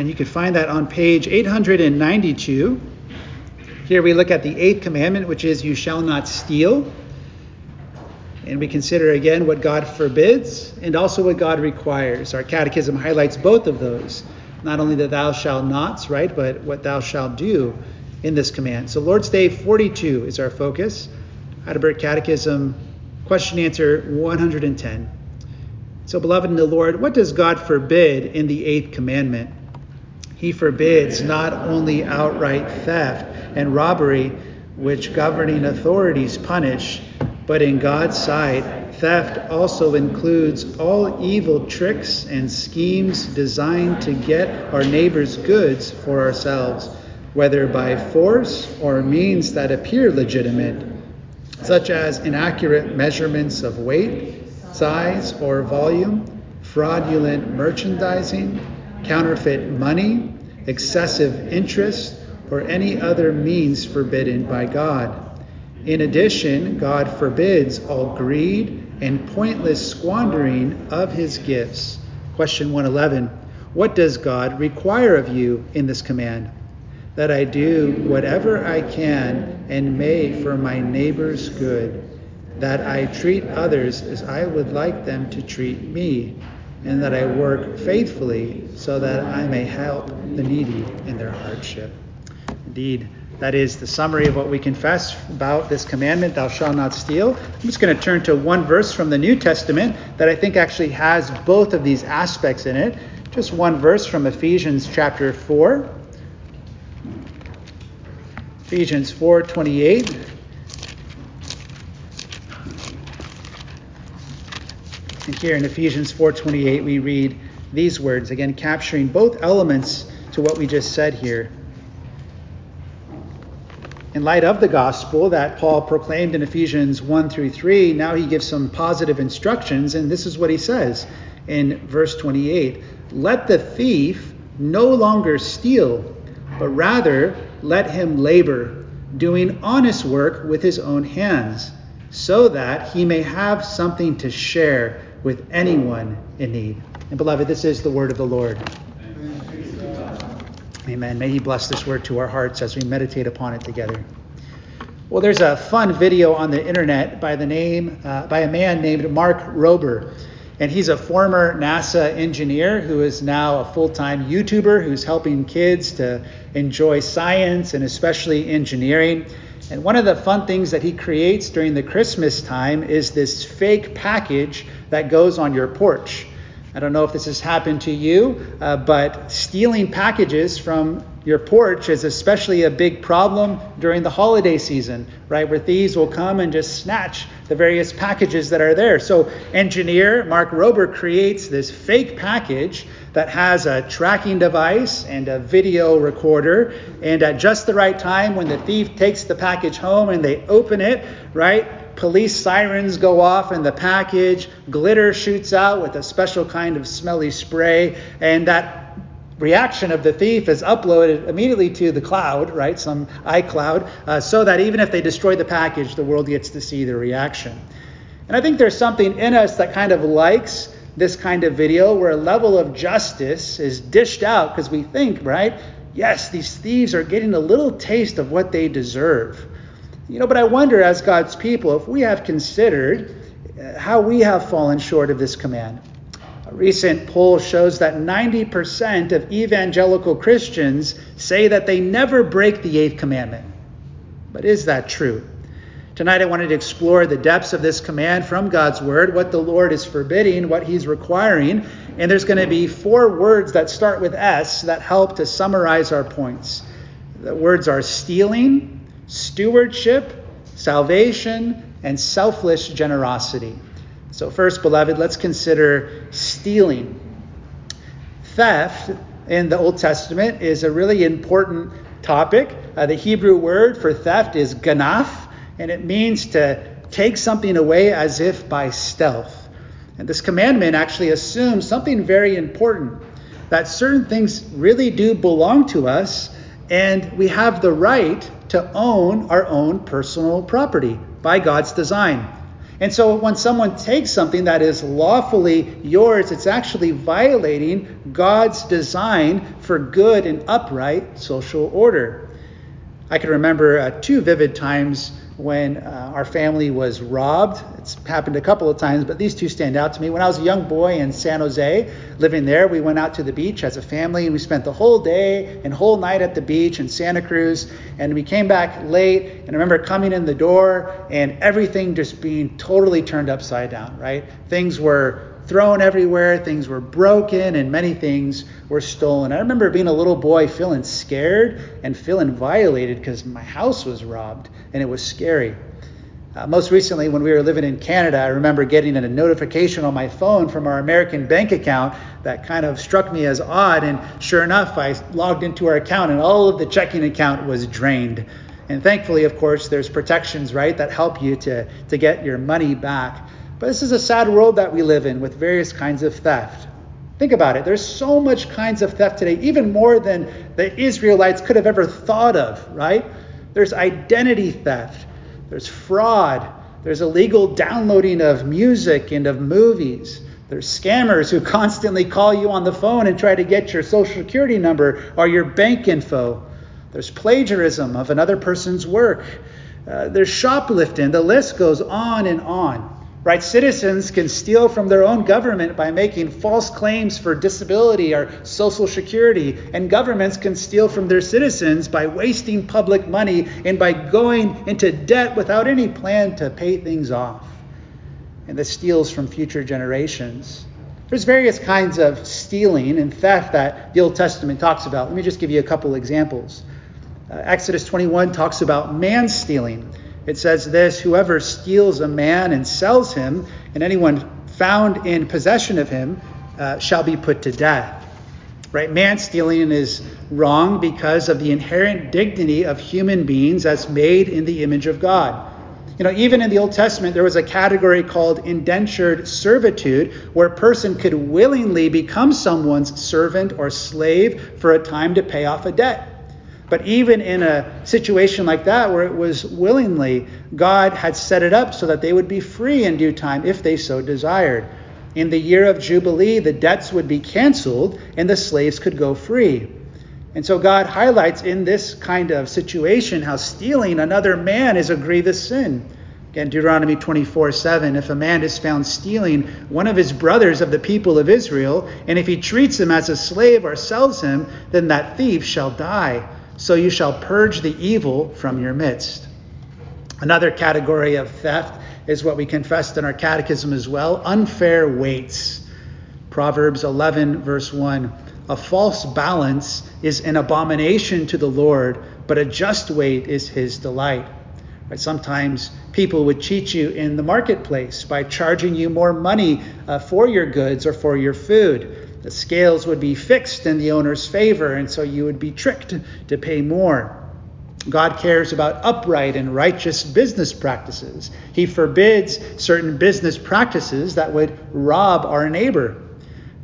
And you can find that on page 892. Here we look at the eighth commandment, which is, You shall not steal. And we consider again what God forbids and also what God requires. Our catechism highlights both of those. Not only the thou shalt nots, right, but what thou shalt do in this command. So Lord's Day 42 is our focus. Heidelberg Catechism, question answer 110. So, beloved in the Lord, what does God forbid in the eighth commandment? He forbids not only outright theft and robbery, which governing authorities punish, but in God's sight, theft also includes all evil tricks and schemes designed to get our neighbor's goods for ourselves, whether by force or means that appear legitimate, such as inaccurate measurements of weight, size, or volume, fraudulent merchandising counterfeit money, excessive interest, or any other means forbidden by God. In addition, God forbids all greed and pointless squandering of his gifts. Question 111 What does God require of you in this command? That I do whatever I can and may for my neighbor's good, that I treat others as I would like them to treat me and that I work faithfully so that I may help the needy in their hardship. Indeed, that is the summary of what we confess about this commandment, thou shalt not steal. I'm just going to turn to one verse from the New Testament that I think actually has both of these aspects in it. Just one verse from Ephesians chapter 4. Ephesians 4:28. And here in Ephesians 4:28 we read these words, again capturing both elements to what we just said here. In light of the gospel that Paul proclaimed in Ephesians 1 through 3, now he gives some positive instructions, and this is what he says in verse 28 Let the thief no longer steal, but rather let him labor, doing honest work with his own hands, so that he may have something to share with anyone in need. And beloved, this is the word of the Lord. Amen. May He bless this word to our hearts as we meditate upon it together. Well, there's a fun video on the internet by the name uh, by a man named Mark Rober, and he's a former NASA engineer who is now a full-time YouTuber who's helping kids to enjoy science and especially engineering. And one of the fun things that he creates during the Christmas time is this fake package that goes on your porch. I don't know if this has happened to you, uh, but stealing packages from your porch is especially a big problem during the holiday season, right? Where thieves will come and just snatch the various packages that are there. So, engineer Mark Rober creates this fake package that has a tracking device and a video recorder. And at just the right time, when the thief takes the package home and they open it, right? Police sirens go off and the package, glitter shoots out with a special kind of smelly spray, and that reaction of the thief is uploaded immediately to the cloud, right? Some iCloud, uh, so that even if they destroy the package, the world gets to see the reaction. And I think there's something in us that kind of likes this kind of video where a level of justice is dished out because we think, right? Yes, these thieves are getting a little taste of what they deserve. You know, but I wonder as God's people if we have considered uh, how we have fallen short of this command. A recent poll shows that 90% of evangelical Christians say that they never break the eighth commandment. But is that true? Tonight, I wanted to explore the depths of this command from God's Word, what the Lord is forbidding, what He's requiring. And there's going to be four words that start with S that help to summarize our points. The words are stealing, stewardship, salvation, and selfless generosity. So, first, beloved, let's consider stealing. Theft in the Old Testament is a really important topic. Uh, the Hebrew word for theft is ganaf and it means to take something away as if by stealth. And this commandment actually assumes something very important that certain things really do belong to us, and we have the right to own our own personal property by God's design. And so when someone takes something that is lawfully yours, it's actually violating God's design for good and upright social order. I can remember uh, two vivid times when uh, our family was robbed. It's happened a couple of times, but these two stand out to me. When I was a young boy in San Jose, living there, we went out to the beach as a family and we spent the whole day and whole night at the beach in Santa Cruz. And we came back late, and I remember coming in the door and everything just being totally turned upside down, right? Things were thrown everywhere, things were broken, and many things were stolen. I remember being a little boy feeling scared and feeling violated because my house was robbed, and it was scary. Uh, most recently, when we were living in Canada, I remember getting a notification on my phone from our American bank account that kind of struck me as odd. And sure enough, I logged into our account, and all of the checking account was drained. And thankfully, of course, there's protections, right, that help you to, to get your money back. But this is a sad world that we live in with various kinds of theft. Think about it. There's so much kinds of theft today, even more than the Israelites could have ever thought of, right? There's identity theft, there's fraud, there's illegal downloading of music and of movies. There's scammers who constantly call you on the phone and try to get your social security number or your bank info. There's plagiarism of another person's work. Uh, there's shoplifting. The list goes on and on. Right? Citizens can steal from their own government by making false claims for disability or social security, and governments can steal from their citizens by wasting public money and by going into debt without any plan to pay things off. And this steals from future generations. There's various kinds of stealing and theft that the Old Testament talks about. Let me just give you a couple examples. Uh, Exodus 21 talks about man stealing. It says this Whoever steals a man and sells him, and anyone found in possession of him, uh, shall be put to death. Right? Man stealing is wrong because of the inherent dignity of human beings as made in the image of God. You know, even in the Old Testament, there was a category called indentured servitude, where a person could willingly become someone's servant or slave for a time to pay off a debt. But even in a situation like that, where it was willingly, God had set it up so that they would be free in due time if they so desired. In the year of Jubilee, the debts would be canceled and the slaves could go free. And so God highlights in this kind of situation how stealing another man is a grievous sin. Again, Deuteronomy 24 7 If a man is found stealing one of his brothers of the people of Israel, and if he treats him as a slave or sells him, then that thief shall die so you shall purge the evil from your midst. Another category of theft is what we confessed in our catechism as well unfair weights. Proverbs 11, verse 1 A false balance is an abomination to the Lord, but a just weight is his delight. Right? Sometimes people would cheat you in the marketplace by charging you more money uh, for your goods or for your food the scales would be fixed in the owner's favor, and so you would be tricked to pay more. God cares about upright and righteous business practices. He forbids certain business practices that would rob our neighbor.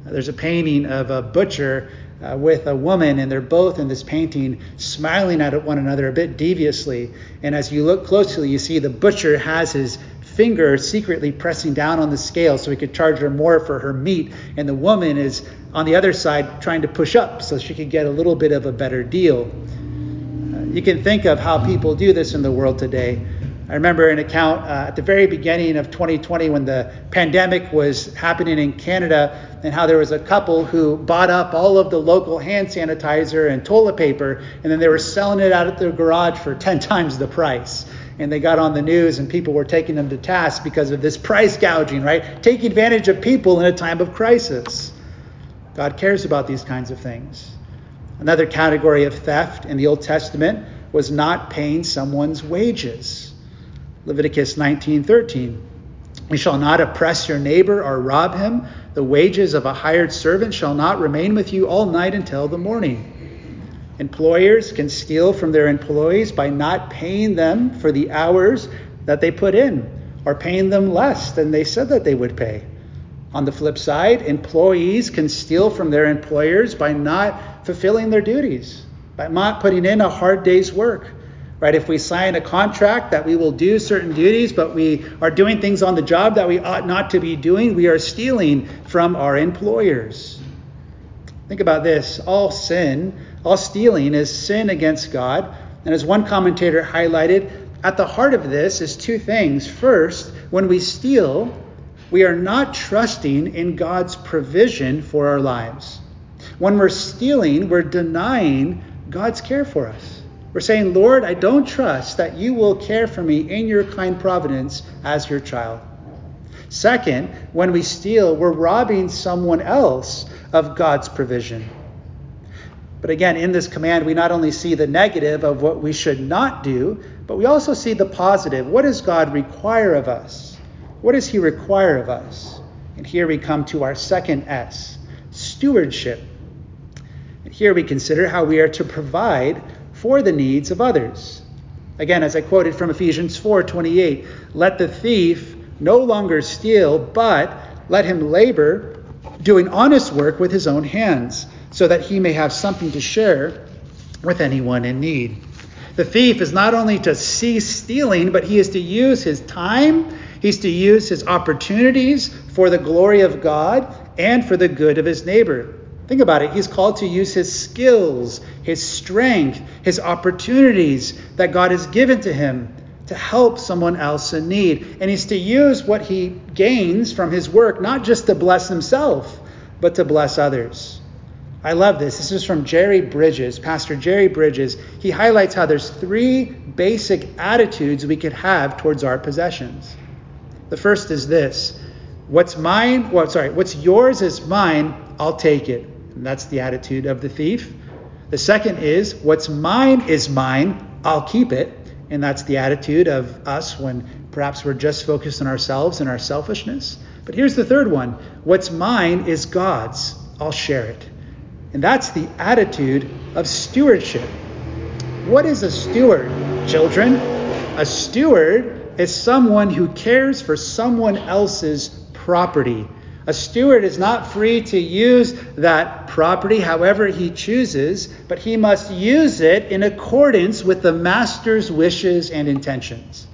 There's a painting of a butcher uh, with a woman, and they're both in this painting smiling at one another a bit deviously. And as you look closely, you see the butcher has his finger secretly pressing down on the scale so he could charge her more for her meat. And the woman is on the other side trying to push up so she could get a little bit of a better deal. Uh, you can think of how people do this in the world today. I remember an account uh, at the very beginning of 2020 when the pandemic was happening in Canada, and how there was a couple who bought up all of the local hand sanitizer and toilet paper, and then they were selling it out at their garage for 10 times the price and they got on the news and people were taking them to task because of this price gouging, right? Taking advantage of people in a time of crisis. God cares about these kinds of things. Another category of theft in the Old Testament was not paying someone's wages. Leviticus 19:13. You shall not oppress your neighbor or rob him. The wages of a hired servant shall not remain with you all night until the morning. Employers can steal from their employees by not paying them for the hours that they put in or paying them less than they said that they would pay. On the flip side, employees can steal from their employers by not fulfilling their duties, by not putting in a hard day's work, Right? If we sign a contract that we will do certain duties, but we are doing things on the job that we ought not to be doing, we are stealing from our employers. Think about this all sin, all stealing is sin against God. And as one commentator highlighted, at the heart of this is two things. First, when we steal, we are not trusting in God's provision for our lives. When we're stealing, we're denying God's care for us. We're saying, Lord, I don't trust that you will care for me in your kind providence as your child. Second, when we steal, we're robbing someone else of God's provision. But again, in this command, we not only see the negative of what we should not do, but we also see the positive. What does God require of us? What does He require of us? And here we come to our second S stewardship. And here we consider how we are to provide for the needs of others. Again, as I quoted from Ephesians 4:28, let the thief no longer steal, but let him labor, doing honest work with his own hands, so that he may have something to share with anyone in need. The thief is not only to cease stealing, but he is to use his time, he's to use his opportunities for the glory of God and for the good of his neighbor. Think about it. He's called to use his skills, his strength, his opportunities that God has given to him to help someone else in need. And he's to use what he gains from his work not just to bless himself, but to bless others. I love this. This is from Jerry Bridges, Pastor Jerry Bridges. He highlights how there's three basic attitudes we could have towards our possessions. The first is this What's mine, well, sorry, what's yours is mine, I'll take it. And that's the attitude of the thief. The second is, what's mine is mine, I'll keep it. And that's the attitude of us when perhaps we're just focused on ourselves and our selfishness. But here's the third one what's mine is God's, I'll share it. And that's the attitude of stewardship. What is a steward, children? A steward is someone who cares for someone else's property a steward is not free to use that property however he chooses, but he must use it in accordance with the master's wishes and intentions.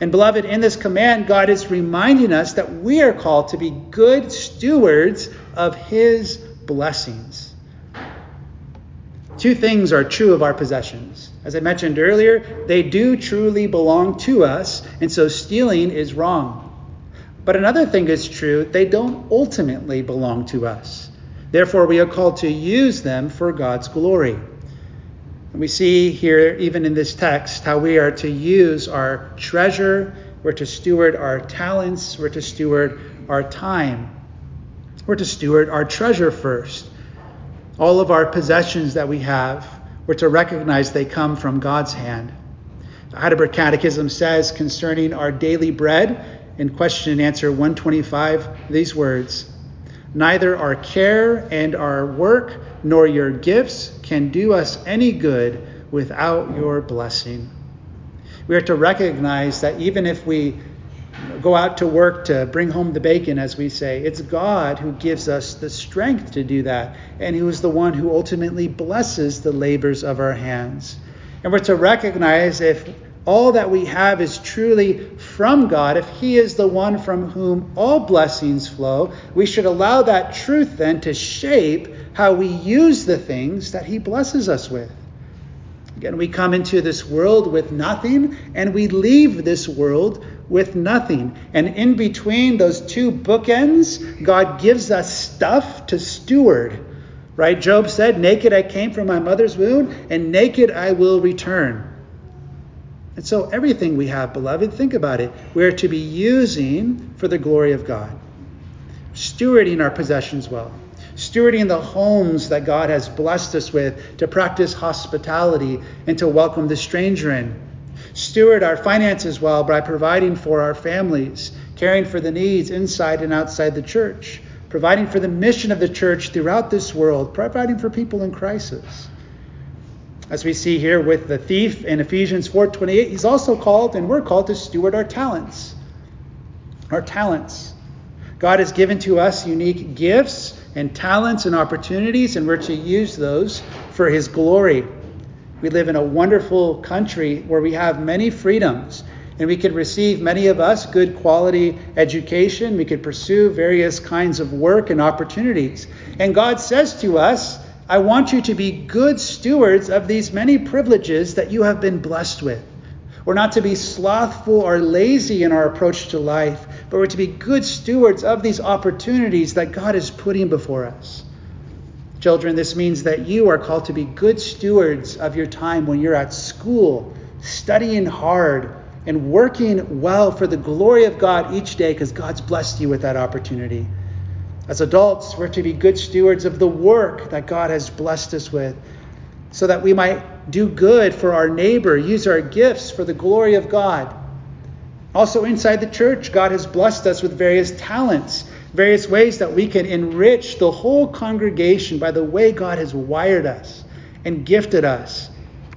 And beloved, in this command, God is reminding us that we are called to be good stewards of his blessings. Two things are true of our possessions. As I mentioned earlier, they do truly belong to us, and so stealing is wrong. But another thing is true they don't ultimately belong to us. Therefore, we are called to use them for God's glory. And we see here, even in this text, how we are to use our treasure, we're to steward our talents, we're to steward our time, we're to steward our treasure first. All of our possessions that we have, we're to recognize they come from God's hand. The Heidelberg Catechism says concerning our daily bread, in question and answer 125 these words Neither our care and our work nor your gifts can do us any good without your blessing. We are to recognize that even if we go out to work to bring home the bacon, as we say, it's God who gives us the strength to do that, and who is the one who ultimately blesses the labors of our hands. And we're to recognize if all that we have is truly from God, if He is the one from whom all blessings flow, we should allow that truth then to shape how we use the things that He blesses us with. Again, we come into this world with nothing, and we leave this world with nothing. And in between those two bookends, God gives us stuff to steward. Right? Job said, Naked I came from my mother's womb, and naked I will return. And so, everything we have, beloved, think about it. We're to be using for the glory of God, stewarding our possessions well, stewarding the homes that God has blessed us with to practice hospitality and to welcome the stranger in. Steward our finances well by providing for our families, caring for the needs inside and outside the church, providing for the mission of the church throughout this world, providing for people in crisis as we see here with the thief in Ephesians 4:28, he's also called and we're called to steward our talents. Our talents. God has given to us unique gifts and talents and opportunities and we're to use those for his glory. We live in a wonderful country where we have many freedoms and we could receive, many of us, good quality education. We could pursue various kinds of work and opportunities. And God says to us, I want you to be good stewards of these many privileges that you have been blessed with. We're not to be slothful or lazy in our approach to life, but we're to be good stewards of these opportunities that God is putting before us. Children, this means that you are called to be good stewards of your time when you're at school, studying hard, and working well for the glory of God each day because God's blessed you with that opportunity. As adults, we're to be good stewards of the work that God has blessed us with so that we might do good for our neighbor, use our gifts for the glory of God. Also, inside the church, God has blessed us with various talents, various ways that we can enrich the whole congregation by the way God has wired us and gifted us.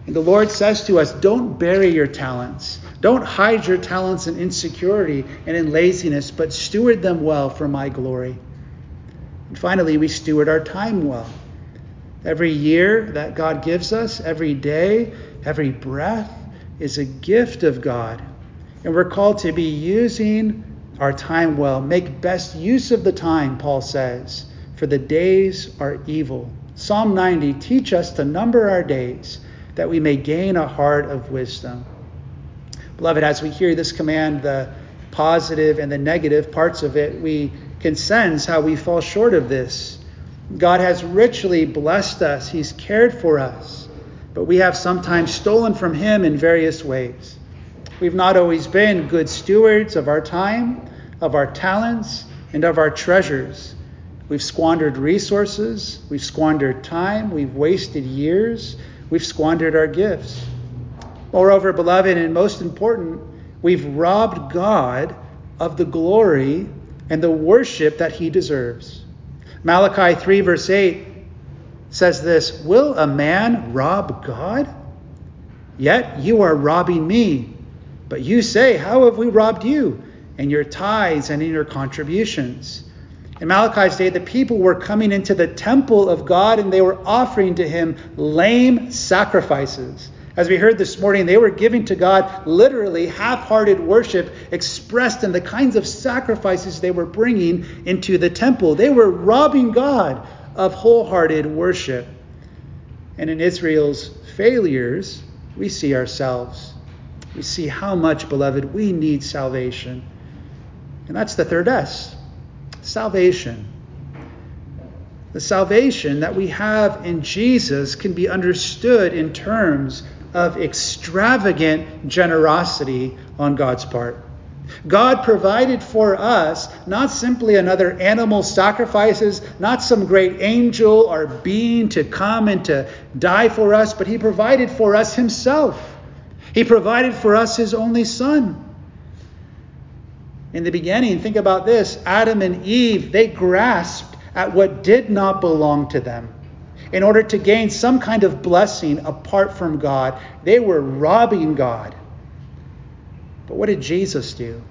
And the Lord says to us, don't bury your talents. Don't hide your talents in insecurity and in laziness, but steward them well for my glory. And finally, we steward our time well. Every year that God gives us, every day, every breath is a gift of God. And we're called to be using our time well. Make best use of the time, Paul says, for the days are evil. Psalm 90 teach us to number our days that we may gain a heart of wisdom. Beloved, as we hear this command, the positive and the negative parts of it, we can sense how we fall short of this. God has richly blessed us, He's cared for us, but we have sometimes stolen from Him in various ways. We've not always been good stewards of our time, of our talents, and of our treasures. We've squandered resources, we've squandered time, we've wasted years, we've squandered our gifts. Moreover, beloved, and most important, we've robbed God of the glory and the worship that he deserves. Malachi 3, verse 8 says this Will a man rob God? Yet you are robbing me. But you say, How have we robbed you? In your tithes and in your contributions. In Malachi's day, the people were coming into the temple of God and they were offering to him lame sacrifices. As we heard this morning, they were giving to God literally half hearted worship expressed in the kinds of sacrifices they were bringing into the temple. They were robbing God of wholehearted worship. And in Israel's failures, we see ourselves. We see how much, beloved, we need salvation. And that's the third S salvation. The salvation that we have in Jesus can be understood in terms of extravagant generosity on God's part. God provided for us not simply another animal sacrifices, not some great angel or being to come and to die for us, but He provided for us Himself. He provided for us His only Son. In the beginning, think about this Adam and Eve, they grasped at what did not belong to them in order to gain some kind of blessing apart from God. They were robbing God. But what did Jesus do?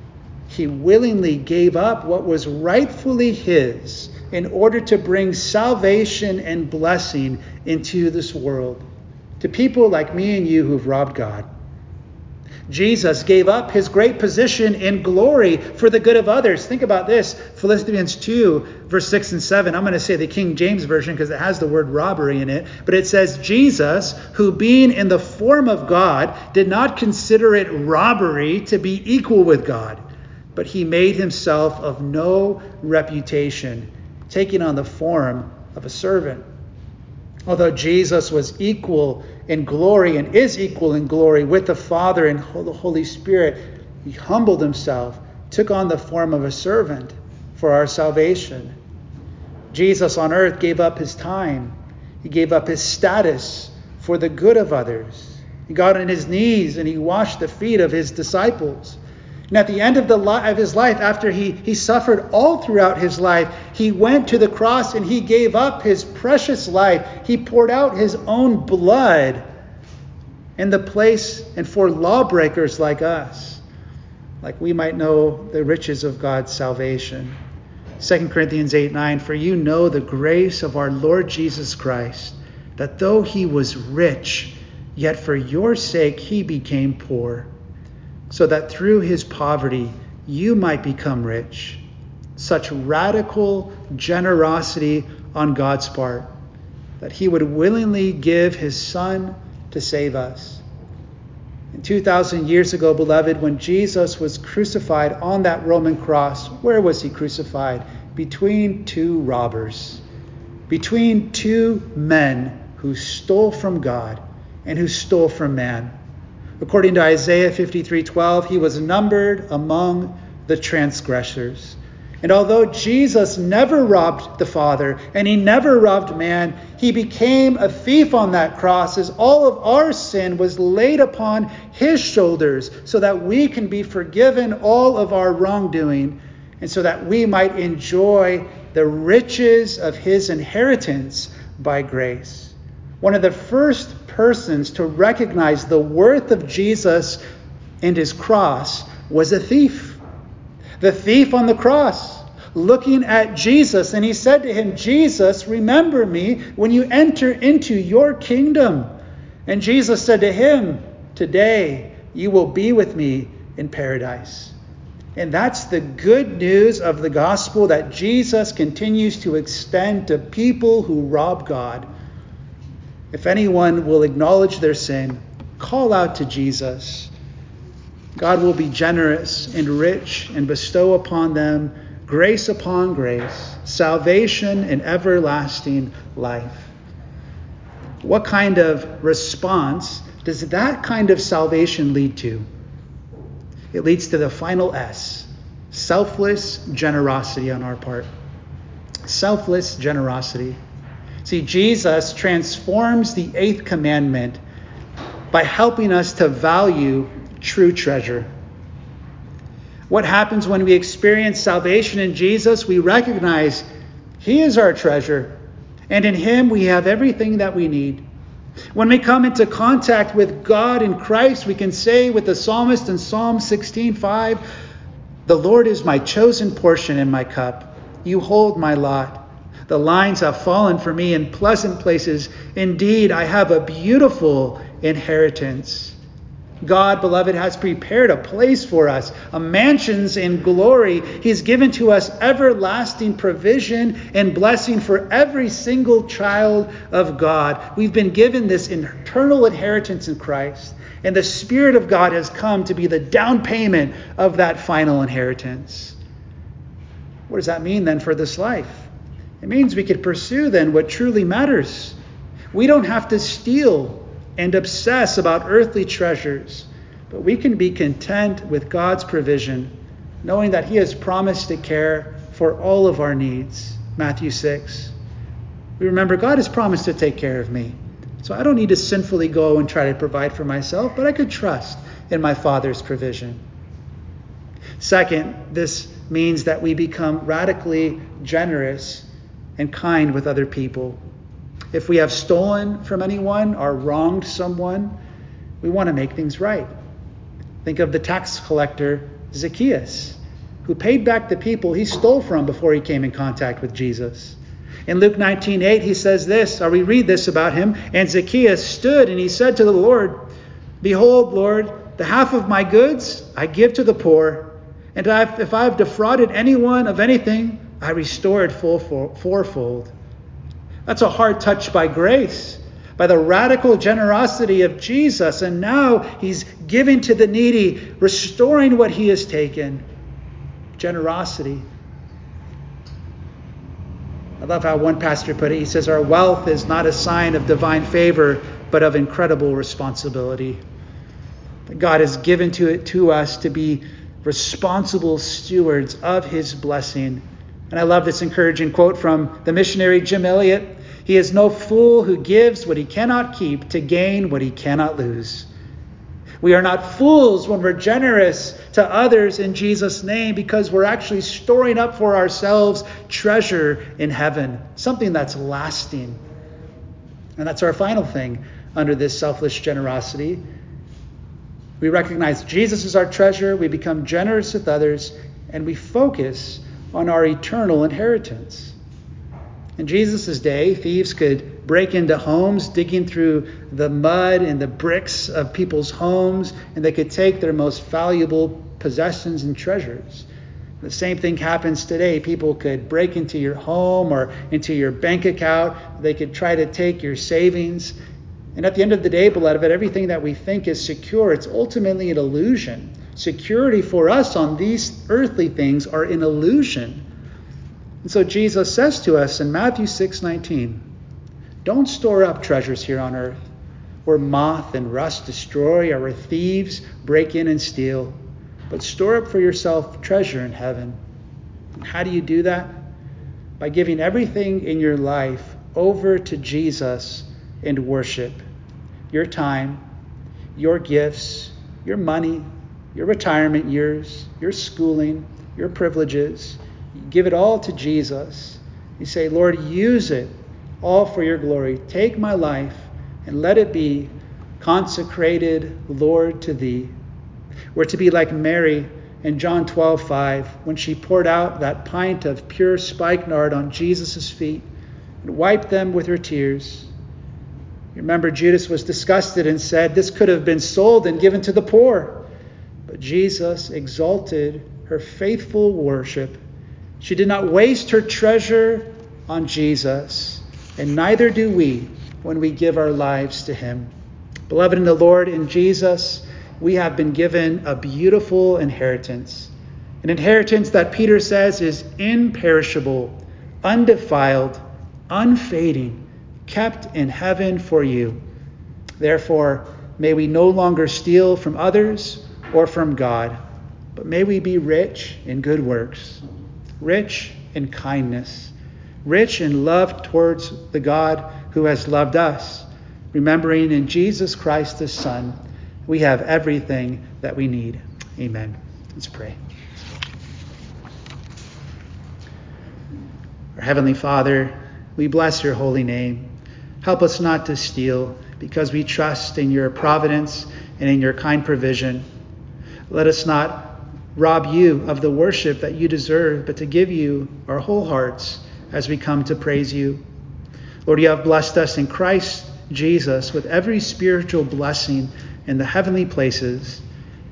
He willingly gave up what was rightfully his in order to bring salvation and blessing into this world to people like me and you who've robbed God. Jesus gave up his great position in glory for the good of others. Think about this Philippians 2, verse 6 and 7. I'm going to say the King James Version because it has the word robbery in it. But it says, Jesus, who being in the form of God, did not consider it robbery to be equal with God, but he made himself of no reputation, taking on the form of a servant. Although Jesus was equal in glory and is equal in glory with the Father and the Holy Spirit, he humbled himself, took on the form of a servant for our salvation. Jesus on earth gave up his time, he gave up his status for the good of others. He got on his knees and he washed the feet of his disciples. And at the end of, the li- of his life, after he, he suffered all throughout his life, he went to the cross and he gave up his precious life. He poured out his own blood in the place and for lawbreakers like us, like we might know the riches of God's salvation. 2 Corinthians 8 9, for you know the grace of our Lord Jesus Christ, that though he was rich, Yet for your sake he became poor, so that through his poverty you might become rich. Such radical generosity on God's part that he would willingly give his son to save us. And 2,000 years ago, beloved, when Jesus was crucified on that Roman cross, where was he crucified? Between two robbers, between two men who stole from God and who stole from man. According to Isaiah 53:12, he was numbered among the transgressors. And although Jesus never robbed the Father and he never robbed man, he became a thief on that cross as all of our sin was laid upon his shoulders so that we can be forgiven all of our wrongdoing and so that we might enjoy the riches of his inheritance by grace. One of the first persons to recognize the worth of Jesus and his cross was a thief the thief on the cross, looking at Jesus, and he said to him, Jesus, remember me when you enter into your kingdom. And Jesus said to him, Today you will be with me in paradise. And that's the good news of the gospel that Jesus continues to extend to people who rob God. If anyone will acknowledge their sin, call out to Jesus God will be generous and rich and bestow upon them grace upon grace, salvation and everlasting life. What kind of response does that kind of salvation lead to? It leads to the final S selfless generosity on our part. Selfless generosity. See, Jesus transforms the eighth commandment by helping us to value true treasure. What happens when we experience salvation in Jesus? We recognize He is our treasure, and in Him we have everything that we need. When we come into contact with God in Christ, we can say with the psalmist in Psalm 16:5, "The Lord is my chosen portion in my cup. You hold my lot. The lines have fallen for me in pleasant places. Indeed, I have a beautiful inheritance." God, beloved, has prepared a place for us, a mansions in glory. He's given to us everlasting provision and blessing for every single child of God. We've been given this eternal inheritance in Christ, and the Spirit of God has come to be the down payment of that final inheritance. What does that mean then for this life? It means we could pursue then what truly matters. We don't have to steal and obsess about earthly treasures, but we can be content with God's provision, knowing that He has promised to care for all of our needs. Matthew 6. We remember God has promised to take care of me. So I don't need to sinfully go and try to provide for myself, but I could trust in my Father's provision. Second, this means that we become radically generous and kind with other people. If we have stolen from anyone or wronged someone, we want to make things right. Think of the tax collector Zacchaeus, who paid back the people he stole from before he came in contact with Jesus. In Luke 19:8 he says this, or we read this about him, and Zacchaeus stood and he said to the Lord, "Behold, Lord, the half of my goods I give to the poor, and if I have defrauded anyone of anything, I restore it fourfold." That's a hard touch by grace, by the radical generosity of Jesus. And now he's giving to the needy, restoring what he has taken. Generosity. I love how one pastor put it. He says, Our wealth is not a sign of divine favor, but of incredible responsibility. God has given to it to us to be responsible stewards of his blessing and I love this encouraging quote from the missionary Jim Elliot He is no fool who gives what he cannot keep to gain what he cannot lose. We are not fools when we're generous to others in Jesus' name because we're actually storing up for ourselves treasure in heaven, something that's lasting. And that's our final thing under this selfless generosity. We recognize Jesus is our treasure, we become generous with others, and we focus on our eternal inheritance. In Jesus' day, thieves could break into homes, digging through the mud and the bricks of people's homes, and they could take their most valuable possessions and treasures. The same thing happens today. People could break into your home or into your bank account. They could try to take your savings. And at the end of the day, beloved, everything that we think is secure, it's ultimately an illusion. Security for us on these earthly things are an illusion. And so Jesus says to us in Matthew 6:19, "Don't store up treasures here on earth, where moth and rust destroy, or where thieves break in and steal." but store up for yourself treasure in heaven. And how do you do that? By giving everything in your life over to Jesus and worship. Your time, your gifts, your money, your retirement years, your schooling, your privileges. You give it all to Jesus. You say, Lord, use it all for your glory. Take my life and let it be consecrated, Lord, to thee. We're to be like Mary in John 12, 5, when she poured out that pint of pure spikenard on Jesus' feet and wiped them with her tears. You remember, Judas was disgusted and said, This could have been sold and given to the poor. But Jesus exalted her faithful worship. She did not waste her treasure on Jesus, and neither do we when we give our lives to him. Beloved in the Lord, in Jesus, we have been given a beautiful inheritance. An inheritance that Peter says is imperishable, undefiled, unfading, kept in heaven for you. Therefore, may we no longer steal from others or from God, but may we be rich in good works, rich in kindness, rich in love towards the God who has loved us, remembering in Jesus Christ, the Son we have everything that we need. Amen. Let's pray. Our Heavenly Father, we bless your holy name. Help us not to steal because we trust in your providence and in your kind provision. Let us not rob you of the worship that you deserve, but to give you our whole hearts as we come to praise you. Lord, you have blessed us in Christ Jesus with every spiritual blessing in the heavenly places.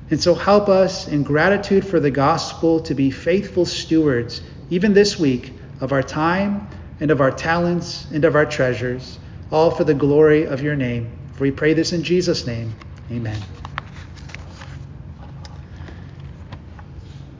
And so help us in gratitude for the gospel to be faithful stewards, even this week, of our time and of our talents and of our treasures, all for the glory of your name. For we pray this in Jesus' name. Amen.